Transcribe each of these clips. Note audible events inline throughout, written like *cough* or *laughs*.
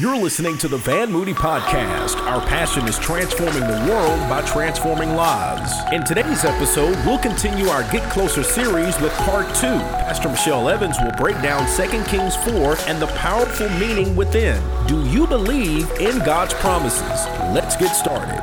You're listening to the Van Moody Podcast. Our passion is transforming the world by transforming lives. In today's episode, we'll continue our Get Closer series with part two. Pastor Michelle Evans will break down 2 Kings 4 and the powerful meaning within. Do you believe in God's promises? Let's get started.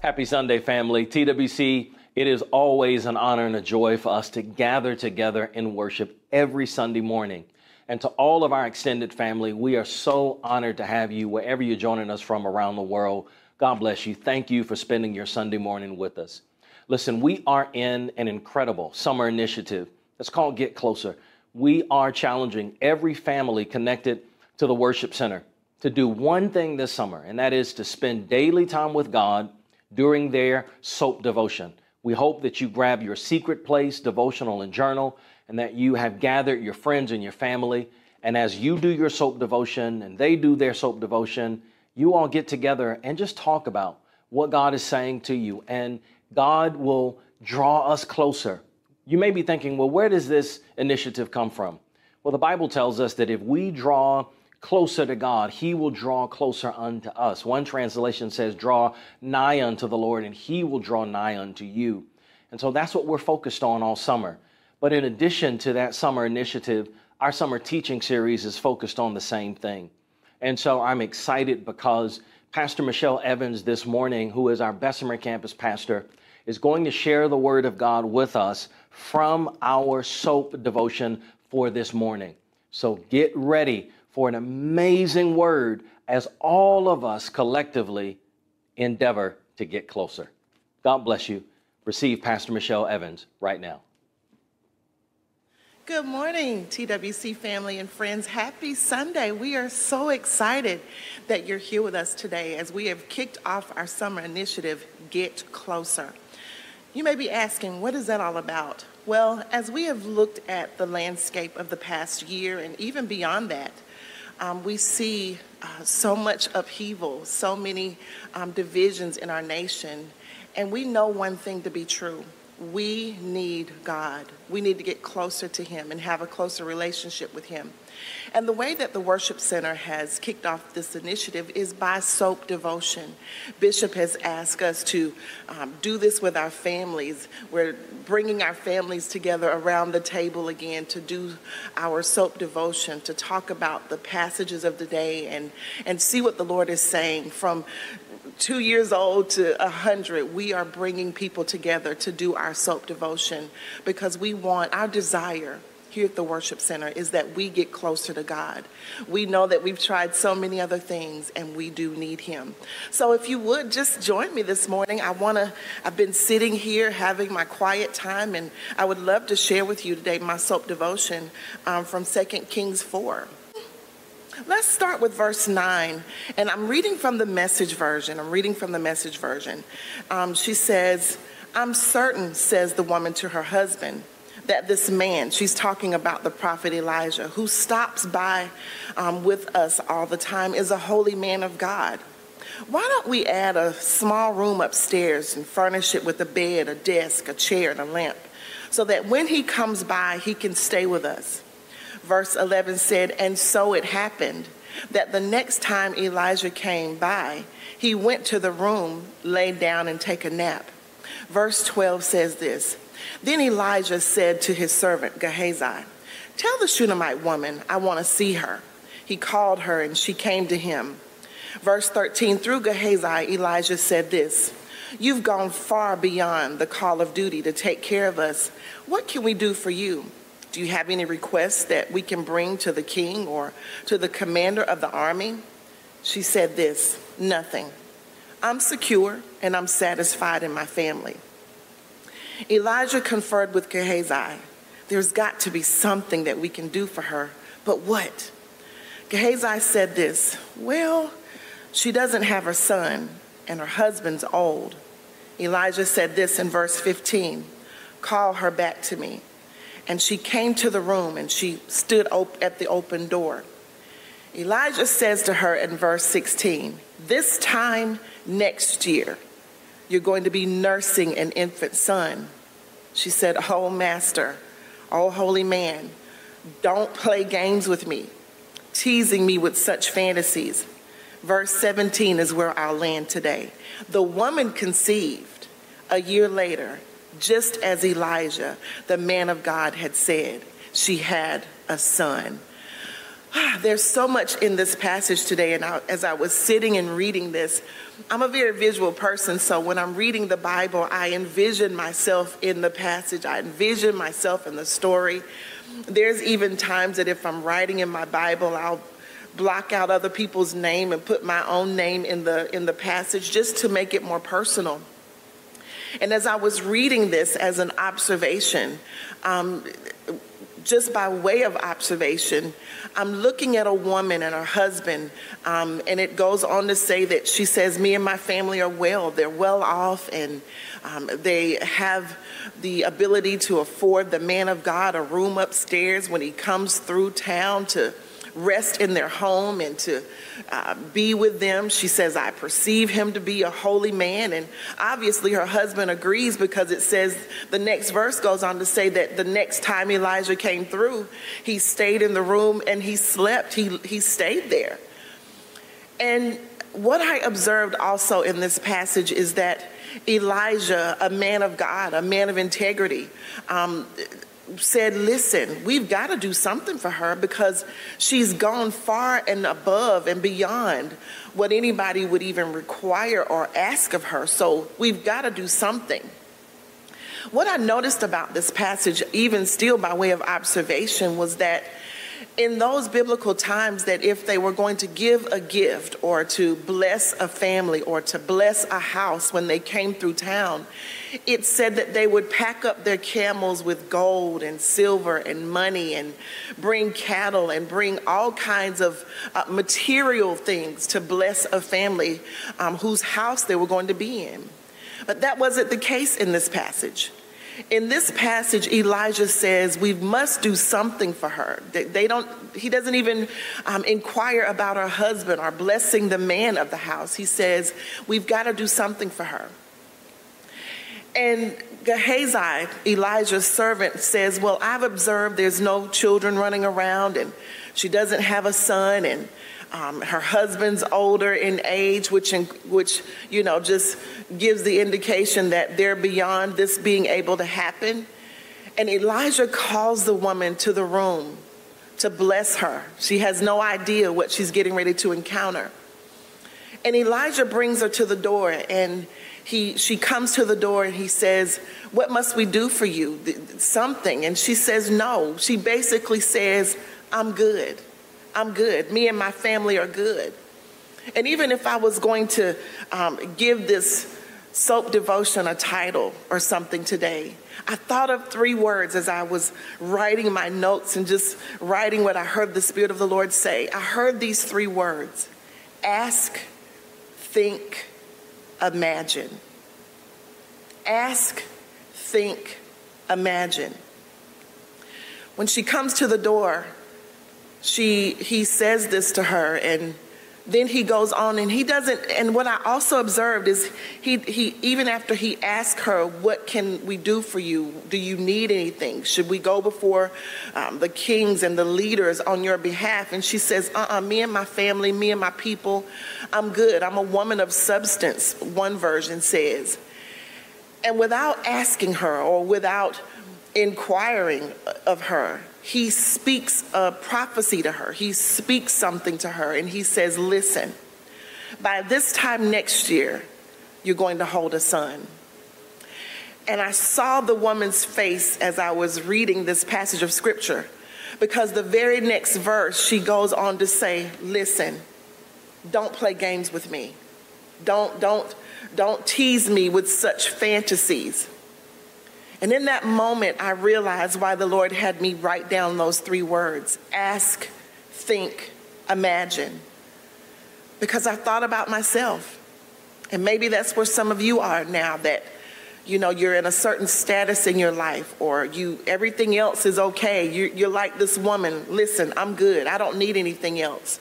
Happy Sunday, family. TWC it is always an honor and a joy for us to gather together in worship every Sunday morning. And to all of our extended family, we are so honored to have you wherever you're joining us from around the world. God bless you. Thank you for spending your Sunday morning with us. Listen, we are in an incredible summer initiative. It's called Get Closer. We are challenging every family connected to the worship center to do one thing this summer, and that is to spend daily time with God during their soap devotion. We hope that you grab your secret place, devotional, and journal, and that you have gathered your friends and your family. And as you do your soap devotion and they do their soap devotion, you all get together and just talk about what God is saying to you. And God will draw us closer. You may be thinking, well, where does this initiative come from? Well, the Bible tells us that if we draw closer to God, He will draw closer unto us. One translation says, Draw nigh unto the Lord, and He will draw nigh unto you. And so that's what we're focused on all summer. But in addition to that summer initiative, our summer teaching series is focused on the same thing. And so I'm excited because Pastor Michelle Evans this morning, who is our Bessemer campus pastor, is going to share the word of God with us from our soap devotion for this morning. So get ready for an amazing word as all of us collectively endeavor to get closer. God bless you. Receive Pastor Michelle Evans right now. Good morning, TWC family and friends. Happy Sunday. We are so excited that you're here with us today as we have kicked off our summer initiative, Get Closer. You may be asking, what is that all about? Well, as we have looked at the landscape of the past year and even beyond that, um, we see uh, so much upheaval, so many um, divisions in our nation, and we know one thing to be true. We need God. We need to get closer to Him and have a closer relationship with Him. And the way that the Worship Center has kicked off this initiative is by soap devotion. Bishop has asked us to um, do this with our families. We're bringing our families together around the table again to do our soap devotion, to talk about the passages of the day and, and see what the Lord is saying from two years old to a hundred, we are bringing people together to do our soap devotion because we want our desire here at the Worship Center is that we get closer to God. We know that we've tried so many other things and we do need Him. So if you would just join me this morning, I want to, I've been sitting here having my quiet time and I would love to share with you today my soap devotion um, from 2 Kings 4. Let's start with verse 9. And I'm reading from the message version. I'm reading from the message version. Um, she says, I'm certain, says the woman to her husband that this man, she's talking about the prophet Elijah, who stops by um, with us all the time, is a holy man of God. Why don't we add a small room upstairs and furnish it with a bed, a desk, a chair, and a lamp, so that when he comes by, he can stay with us? Verse 11 said, And so it happened that the next time Elijah came by, he went to the room, laid down, and take a nap. Verse 12 says this then Elijah said to his servant Gehazi, Tell the Shunammite woman, I want to see her. He called her, and she came to him. Verse 13 Through Gehazi, Elijah said this You've gone far beyond the call of duty to take care of us. What can we do for you? Do you have any requests that we can bring to the king or to the commander of the army? She said this Nothing. I'm secure and I'm satisfied in my family. Elijah conferred with Gehazi. There's got to be something that we can do for her, but what? Gehazi said this Well, she doesn't have her son, and her husband's old. Elijah said this in verse 15 Call her back to me. And she came to the room and she stood op- at the open door. Elijah says to her in verse 16, This time next year, you're going to be nursing an infant son. She said, Oh, Master, oh, holy man, Don't play games with me, teasing me with such fantasies. Verse 17 is where I'll land today. The woman conceived a year later, just as Elijah, the man of God, had said. She had a son. *sighs* There's so much in this passage today, and I, as I was sitting and reading this, I'm a very visual person, so when I'm reading the Bible, I envision myself in the passage, I envision myself in the story. There's even times that if I'm writing in my Bible, I'll block out other people's name and put my own name in the in the passage just to make it more personal. And as I was reading this as an observation, um, just by way of observation, I'm looking at a woman and her husband, um, and it goes on to say that she says, Me and my family are well. They're well off, and um, they have the ability to afford the man of God a room upstairs when he comes through town to rest in their home and to uh, be with them. She says, I perceive him to be a holy man. And obviously, her husband agrees because it says the next verse goes on to say that the next time Elijah came through, he stayed in the room and he slept. He, he stayed there. And what I observed also in this passage is that Elijah, a man of God, a man of integrity, um, said, Listen, we've got to do something for her because she's gone far and above and beyond what anybody would even require or ask of her. So we've got to do something. What I noticed about this passage, even still by way of observation, was that in those biblical times that if they were going to give a gift or to bless a family or to bless a house when they came through town, it said that they would pack up their camels with gold and silver and money and bring cattle and bring all kinds of uh, material things to bless a family um, whose house they were going to be in. But that wasn't the case in this passage. In this passage, Elijah says we must do something for her. They don't. He doesn't even um, inquire about her husband or blessing the man of the house. He says we've got to do something for her. And Gehazi, Elijah's servant, says, Well, I've observed there's no children running around, and she doesn't have a son, and um, her husband's older in age, which, in, which, you know, just gives the indication that they're beyond this being able to happen. And Elijah calls the woman to the room to bless her. She has no idea what she's getting ready to encounter. And Elijah brings her to the door, and he, she comes to the door and he says, What must we do for you? Something. And she says, No. She basically says, I'm good. I'm good. Me and my family are good. And even if I was going to um, give this soap devotion a title or something today, I thought of three words as I was writing my notes and just writing what I heard the Spirit of the Lord say. I heard these three words ask, think, imagine. Ask, think, imagine. When she comes to the door, she he says this to her and then he goes on and he doesn't and what i also observed is he, he even after he asked her what can we do for you? Do you need anything? Should we go before um, the kings and the leaders on your behalf? And she says uh-uh me and my family me and my people i'm good. I'm a woman of substance one version says. And without asking her or without inquiring of her he speaks a prophecy to her. He speaks something to her, and he says, Listen, by this time next year, you're going to hold a son. And I saw the woman's face as I was reading this passage of scripture, because the very next verse, she goes on to say, Listen, don't play games with me. Don't, don't, don't tease me with such fantasies. And in that moment, I realized why the Lord had me write down those three words. Ask, think, imagine. Because I thought about myself. And maybe that's where some of you are now that you know you're in a certain status in your life or you everything else is okay. You, you're like this woman. Listen i'm good. I don't need anything else.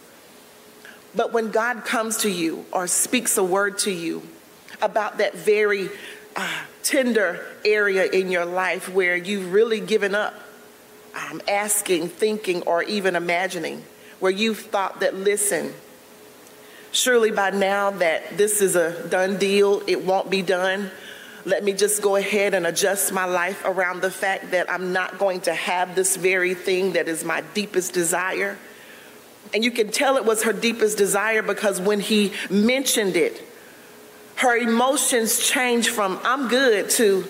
But when god comes to you or speaks a word to you about that very tender area in your life where you've really given up um, asking, thinking, or even imagining, where you've thought that, listen, surely by now that this is a done deal, it won't be done. Let me just go ahead and adjust my life around the fact that I'm not going to have this very thing that is my deepest desire. And you can tell it was her deepest desire because when he mentioned it, her emotions changed from, I'm good, to,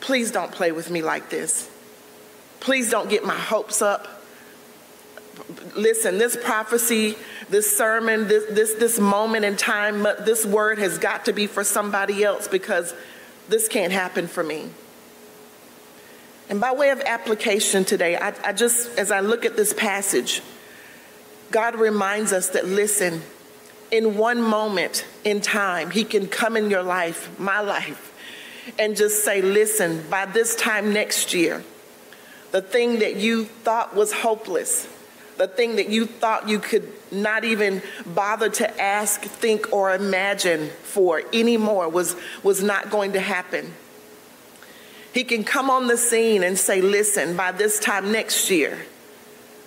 please don't play with me like this. Please don't get my hopes up. Listen, this prophecy, this sermon, this, this, this moment in time, uh, this word has got to be for somebody else because this can't happen for me. And by way of application today, I, I just, as I look at this passage, God reminds us that listen, in one moment in time, He can come in your life, my life, and just say, listen, by this time next year, the thing that you thought was hopeless, the thing that you thought you could not even bother to ask, think, or imagine for anymore was, was not going to happen. He can come on the scene and say, listen, by this time next year,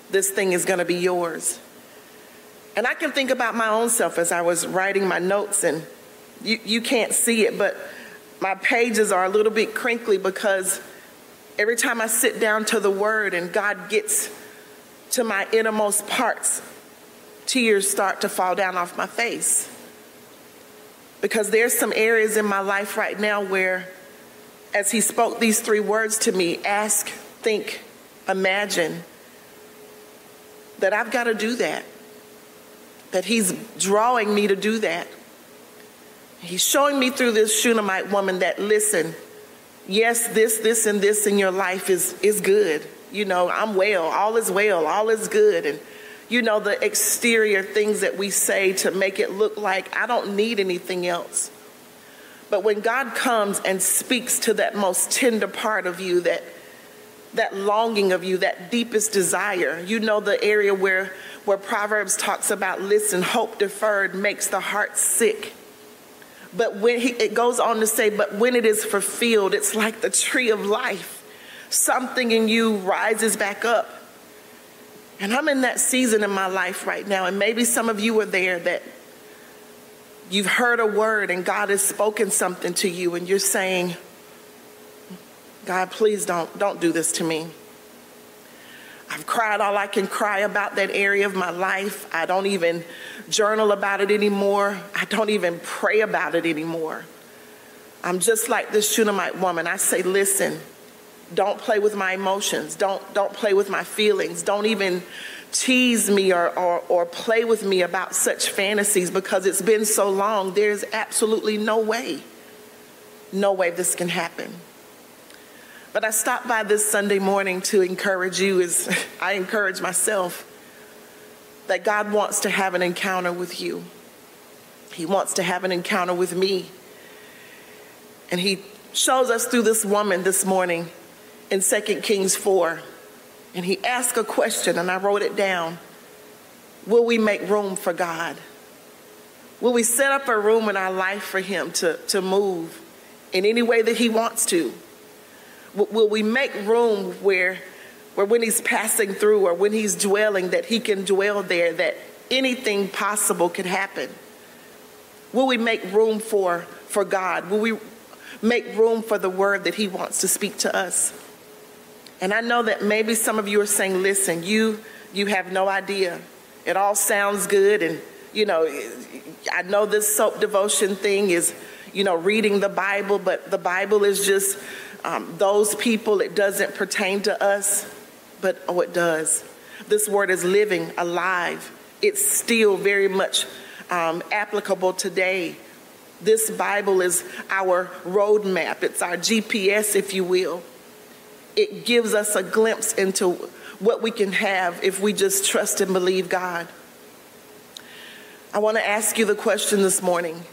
this thing is going to be yours. And I can think about my own self as I was writing my notes, and you, you can't see it, but my pages are a little bit crinkly because every time I sit down to the word and God gets to my innermost parts, tears start to fall down off my face. Because there's some areas in my life right now where, as He spoke these three words to me ask, think, imagine that I've got to do that that he's drawing me to do that. He's showing me through this Shunammite woman that, listen, yes, this, this, and this in your life is, is good. You know, I'm well, all is well, all is good. And, you know, the exterior things that we say to make it look like I don't need anything else. But when God comes and speaks to that most tender part of you, that that longing of you, that deepest desire. You know the area where, where Proverbs talks about, listen, hope deferred makes the heart sick. But when he, it goes on to say, but when it is fulfilled, it's like the tree of life. Something in you rises back up. And I'm in that season in my life right now, and maybe some of you are there that you've heard a word and God has spoken something to you, and you're saying, God, please don't, don't do this to me. I've cried all I can cry about that area of my life. I don't even journal about it anymore. I don't even pray about it anymore. I'm just like this Shunammite woman. I say, listen, don't play with my emotions. Don't, don't play with my feelings. Don't even tease me or, or, or play with me about such fantasies because it's been so long. There's absolutely no way, no way this can happen. But I stopped by this Sunday morning to encourage you, as *laughs* I encourage myself, that God wants to have an encounter with you. He wants to have an encounter with me. And He shows us through this woman this morning in 2 Kings 4. And He asked a question, and I wrote it down Will we make room for God? Will we set up a room in our life for Him to, to move in any way that He wants to? Will we make room where, where when he's passing through or when he's dwelling, that he can dwell there, that anything possible could happen? Will we make room for, for God? Will we make room for the word that he wants to speak to us? And I know that maybe some of you are saying, listen, you, you have no idea. It all sounds good. And, you know, I know this soap devotion thing is, you know, reading the Bible, but the Bible is just um, those people, it doesn't pertain to us, but oh, it does. This word is living, alive. It's still very much um, applicable today. This Bible is our roadmap, it's our GPS, if you will. It gives us a glimpse into what we can have if we just trust and believe God. I want to ask you the question this morning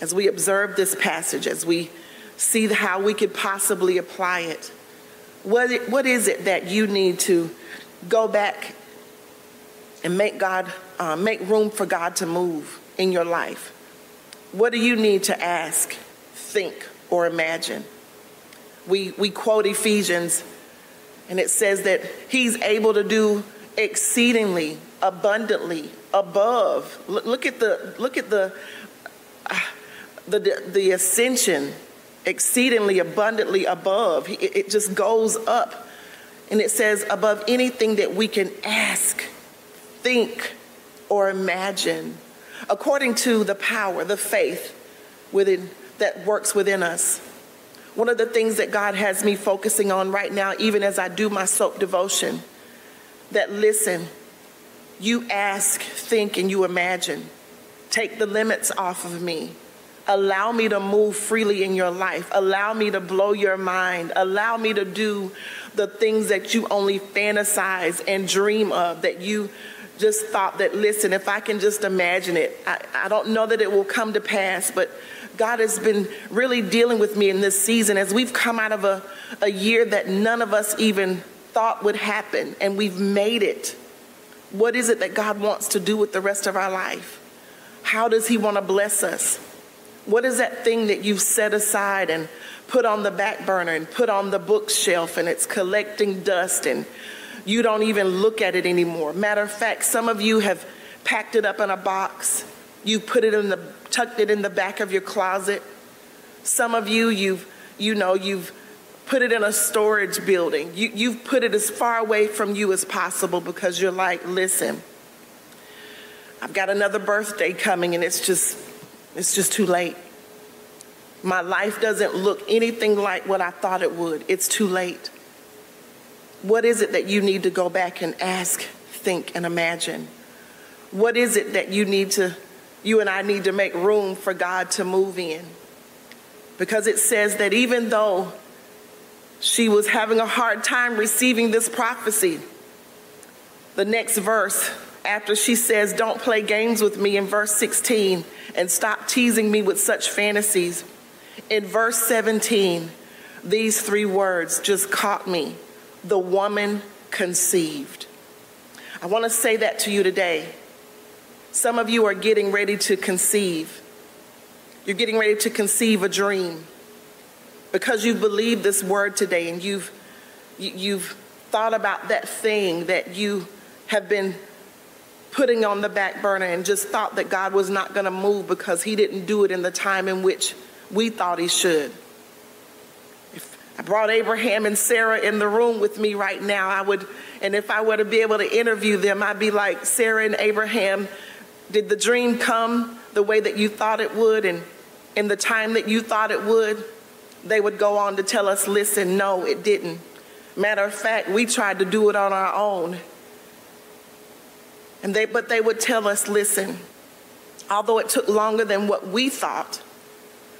as we observe this passage, as we see how we could possibly apply it. What, what is it that you need to go back and make God, uh, make room for God to move in your life? What do you need to ask, think, or imagine? We, we quote Ephesians And it says that he's able to do exceedingly, abundantly, above. Look, look at the, look at the, uh, the, the ascension, exceedingly, abundantly above. It, just goes up. And it says, above anything that we can ask, think, or imagine, according to the power, the faith within, that works within us. One of the things that God has me focusing on right now, even as I do my soap devotion, that listen, you ask, think, and you imagine. Take the limits off of me. Allow me to move freely in your life. Allow me to blow your mind. Allow me to do the things that you only fantasize and dream of, that you just thought that, listen, if I can just imagine it, I, I don't know that it will come to pass, but God has been really dealing with me in this season as we've come out of a, a year that none of us even thought would happen, and we've made it. What is it that God wants to do with the rest of our life? How does He want to bless us? What is that thing that you've set aside and put on the back burner and put on the bookshelf and it's collecting dust and you don't even look at it anymore? Matter of fact, some of you have packed it up in a box. You put it in the tucked it in the back of your closet. Some of you you've you know you've put it in a storage building. You, you've put it as far away from you as possible because you're like, listen, I've got another birthday coming and it's just, it's just too late. My life doesn't look anything like what I thought it would. It's too late. What is it that you need to go back and ask, think, and imagine? What is it that you need to, you and I need to make room for God to move in? Because it says that even though she was having a hard time receiving this prophecy. The next verse, after she says, Don't play games with me, in verse 16, and stop teasing me with such fantasies. In verse 17, these three words just caught me the woman conceived. I want to say that to you today. Some of you are getting ready to conceive. You're getting ready to conceive a dream because you've believed this word today and you've you've thought about that thing that you have been putting on the back burner and just thought that God was not going to move because he didn't do it in the time in which we thought he should. If I brought Abraham and Sarah in the room with me right now, I would and if I were to be able to interview them, I'd be like, "Sarah and Abraham, did the dream come the way that you thought it would and in the time that you thought it would?" they would go on to tell us, listen, no, it didn't. Matter of fact, we tried to do it on our own. And they, but they would tell us, listen, although it took longer than what we thought,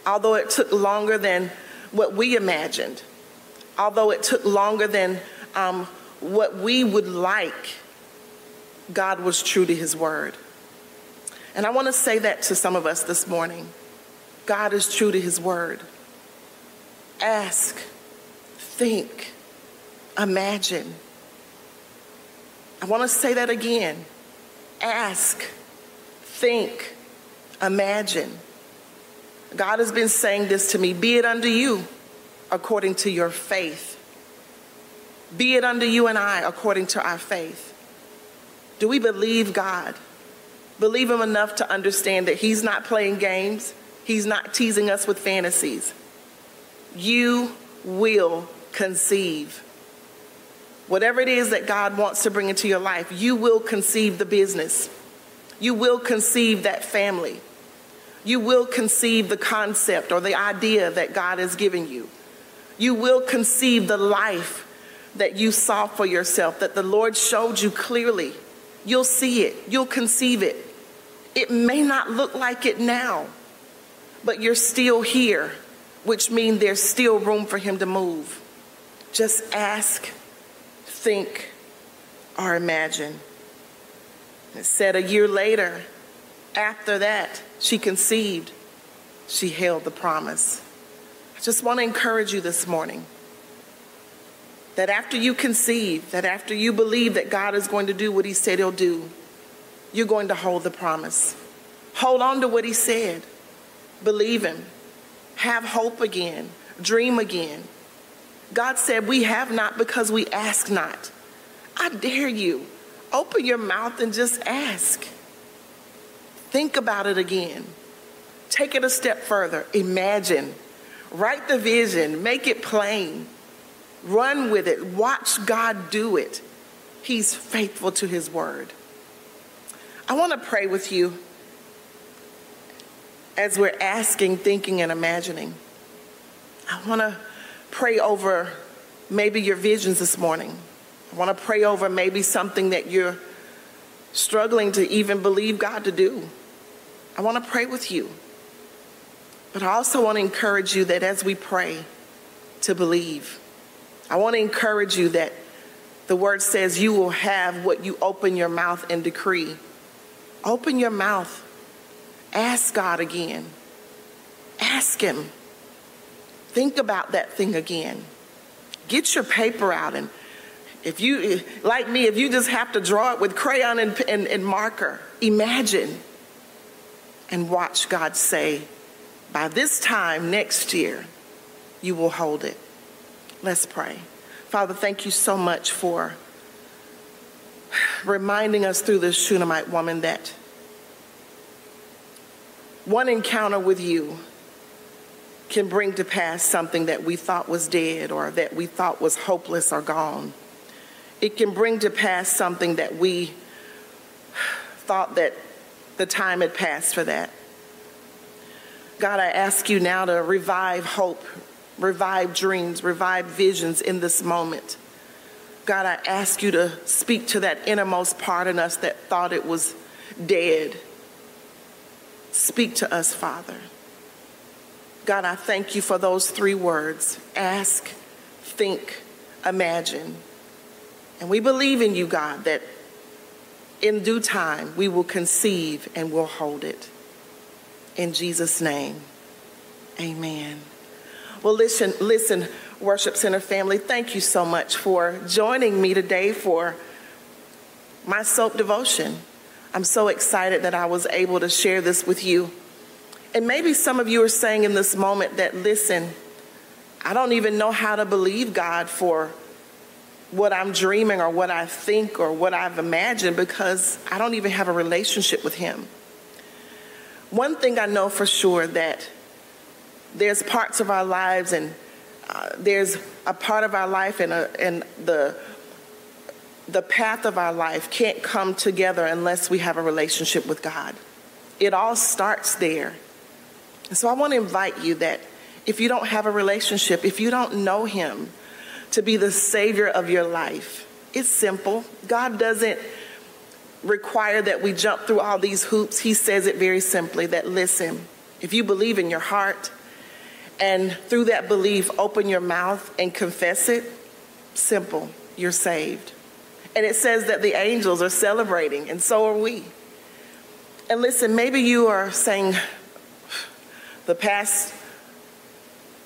although it took longer than what we imagined, although it took longer than um, what we would like, God was true to his word. And I want to say that to some of us this morning. God is true to his word ask, think, imagine. I want to say that again. Ask, think, imagine. God has been saying this to me be it unto you according to your faith. Be it unto you and I according to our faith. Do we believe God? Believe Him enough to understand that He's not playing games, He's not teasing us with fantasies you will conceive. Whatever it is that God wants to bring into your life, you will conceive the business. You will conceive that family. You will conceive the concept or the idea that God has given you. You will conceive the life that you saw for yourself, that the Lord showed you clearly. You'll see it, you'll conceive it. It may not look like it now, but you're still here which means there's still room for him to move. Just ask, think, or imagine. It said a year later, after that, she conceived, she held the promise. I just want to encourage you this morning that after you conceive, that after you believe that God is going to do what He said He'll do, you're going to hold the promise. Hold on to what He said. Believe Him have hope again, dream again. God said, We have not because we ask not. I dare you, open your mouth and just ask. Think about it again. Take it a step further. Imagine. Write the vision. Make it plain. Run with it. Watch God do it. He's faithful to his word. I want to pray with you as we're asking, thinking, and imagining. I want to pray over maybe your visions this morning. I want to pray over maybe something that you're struggling to even believe God to do. I want to pray with you. But I also want to encourage you that as we pray, to believe. I want to encourage you that the word says you will have what you open your mouth and decree. Open your mouth. Ask God again. Ask Him. Think about that thing again. Get your paper out and if you, like me, if you just have to draw it with crayon and, and, and marker, imagine and watch God say, by this time next year, you will hold it. Let's pray. Father, thank you so much for reminding us through this Shunammite woman that one encounter with you can bring to pass something that we thought was dead or that we thought was hopeless or gone. It can bring to pass something that we thought that the time had passed for that. God, I ask you now to revive hope, revive dreams, revive visions in this moment. God, I ask you to speak to that innermost part in us that thought it was dead. Speak to us, Father. God, I thank you for those three words ask, think, imagine. And we believe in you, God, that in due time we will conceive and we'll hold it. In Jesus' name, amen. Well, listen, listen, Worship Center family, thank you so much for joining me today for my soap devotion. I'm so excited that I was able to share this with you. And maybe some of you are saying in this moment that, listen, I don't even know how to believe God for what I'm dreaming or what I think or what I've imagined because I don't even have a relationship with Him. One thing I know for sure that there's parts of our lives and uh, there's a part of our life and, a, and the the path of our life can't come together unless we have a relationship with God. It all starts there. So I want to invite you that if you don't have a relationship, if you don't know Him to be the Savior of your life, it's simple. God doesn't require that we jump through all these hoops. He says it very simply that listen, if you believe in your heart and through that belief open your mouth and confess it, simple, you're saved. And it says that the angels are celebrating, and so are we. And listen, maybe you are saying, the past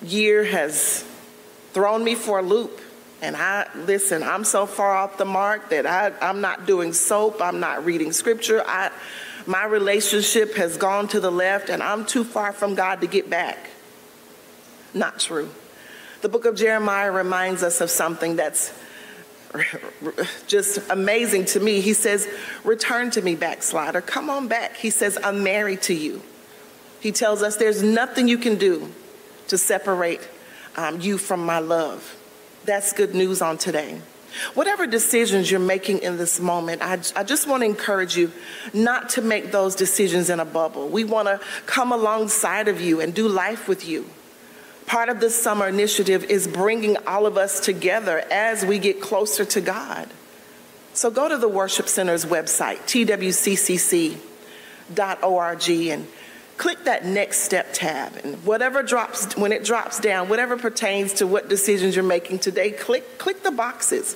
year has thrown me for a loop. And I, listen, I'm so far off the mark that I, I'm not doing soap, I'm not reading scripture. I, my relationship has gone to the left, and I'm too far from God to get back. Not true. The book of Jeremiah reminds us of something that's *laughs* just amazing to me. He says, Return to me, backslider. Come on back. He says, I'm married to you. He tells us there's nothing you can do to separate um, you from my love. That's good news on today. Whatever decisions you're making in this moment, I, I just want to encourage you not to make those decisions in a bubble. We want to come alongside of you and do life with you. Part of this summer initiative is bringing all of us together as we get closer to God. So go to the Worship Center's website, twccc.org, and click that next step tab and whatever drops when it drops down whatever pertains to what decisions you're making today click click the boxes.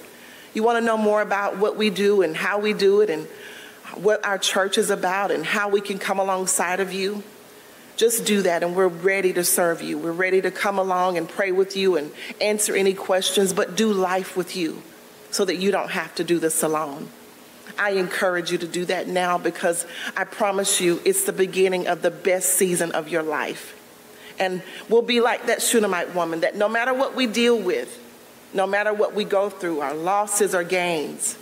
You want to know more about what we do and how we do it and what our church is about and how we can come alongside of you. Just do that and we're ready to serve you. We're ready to come along and pray with you and answer any questions but do life with you so that you don't have to do this alone I encourage you to do that now because I promise you it's the beginning of the best season of your life. And we'll be like that Shunammite woman that no matter what we deal with, No matter what we go through, our losses or gains,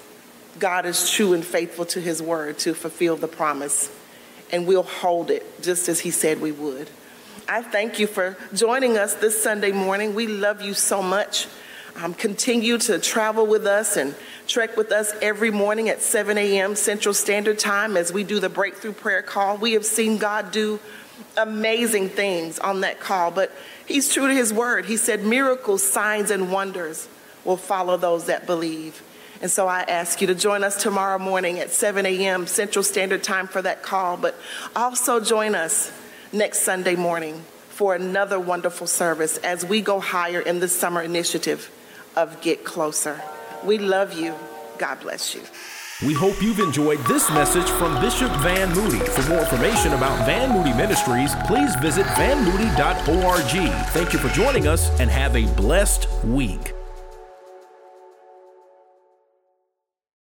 God is true and faithful to his word to fulfill the promise, and we'll hold it just as he said we would. I thank you for joining us this Sunday morning. We love you so much. Um, continue to travel with us and trek with us every morning at 7 a.m. Central Standard Time as we do the breakthrough prayer call. We have seen God do amazing things on that call, but He's true to His word. He said miracles, signs, and wonders will follow those that believe. And so I ask you to join us tomorrow morning at 7 a.m. Central Standard Time for that call, but also join us next Sunday morning for another wonderful service as we go higher in the summer initiative of Get Closer. We love you. God bless you. We hope you've enjoyed this message from Bishop Van Moody. For more information about Van Moody Ministries, please visit vanmoody.org. Thank you for joining us and have a blessed week.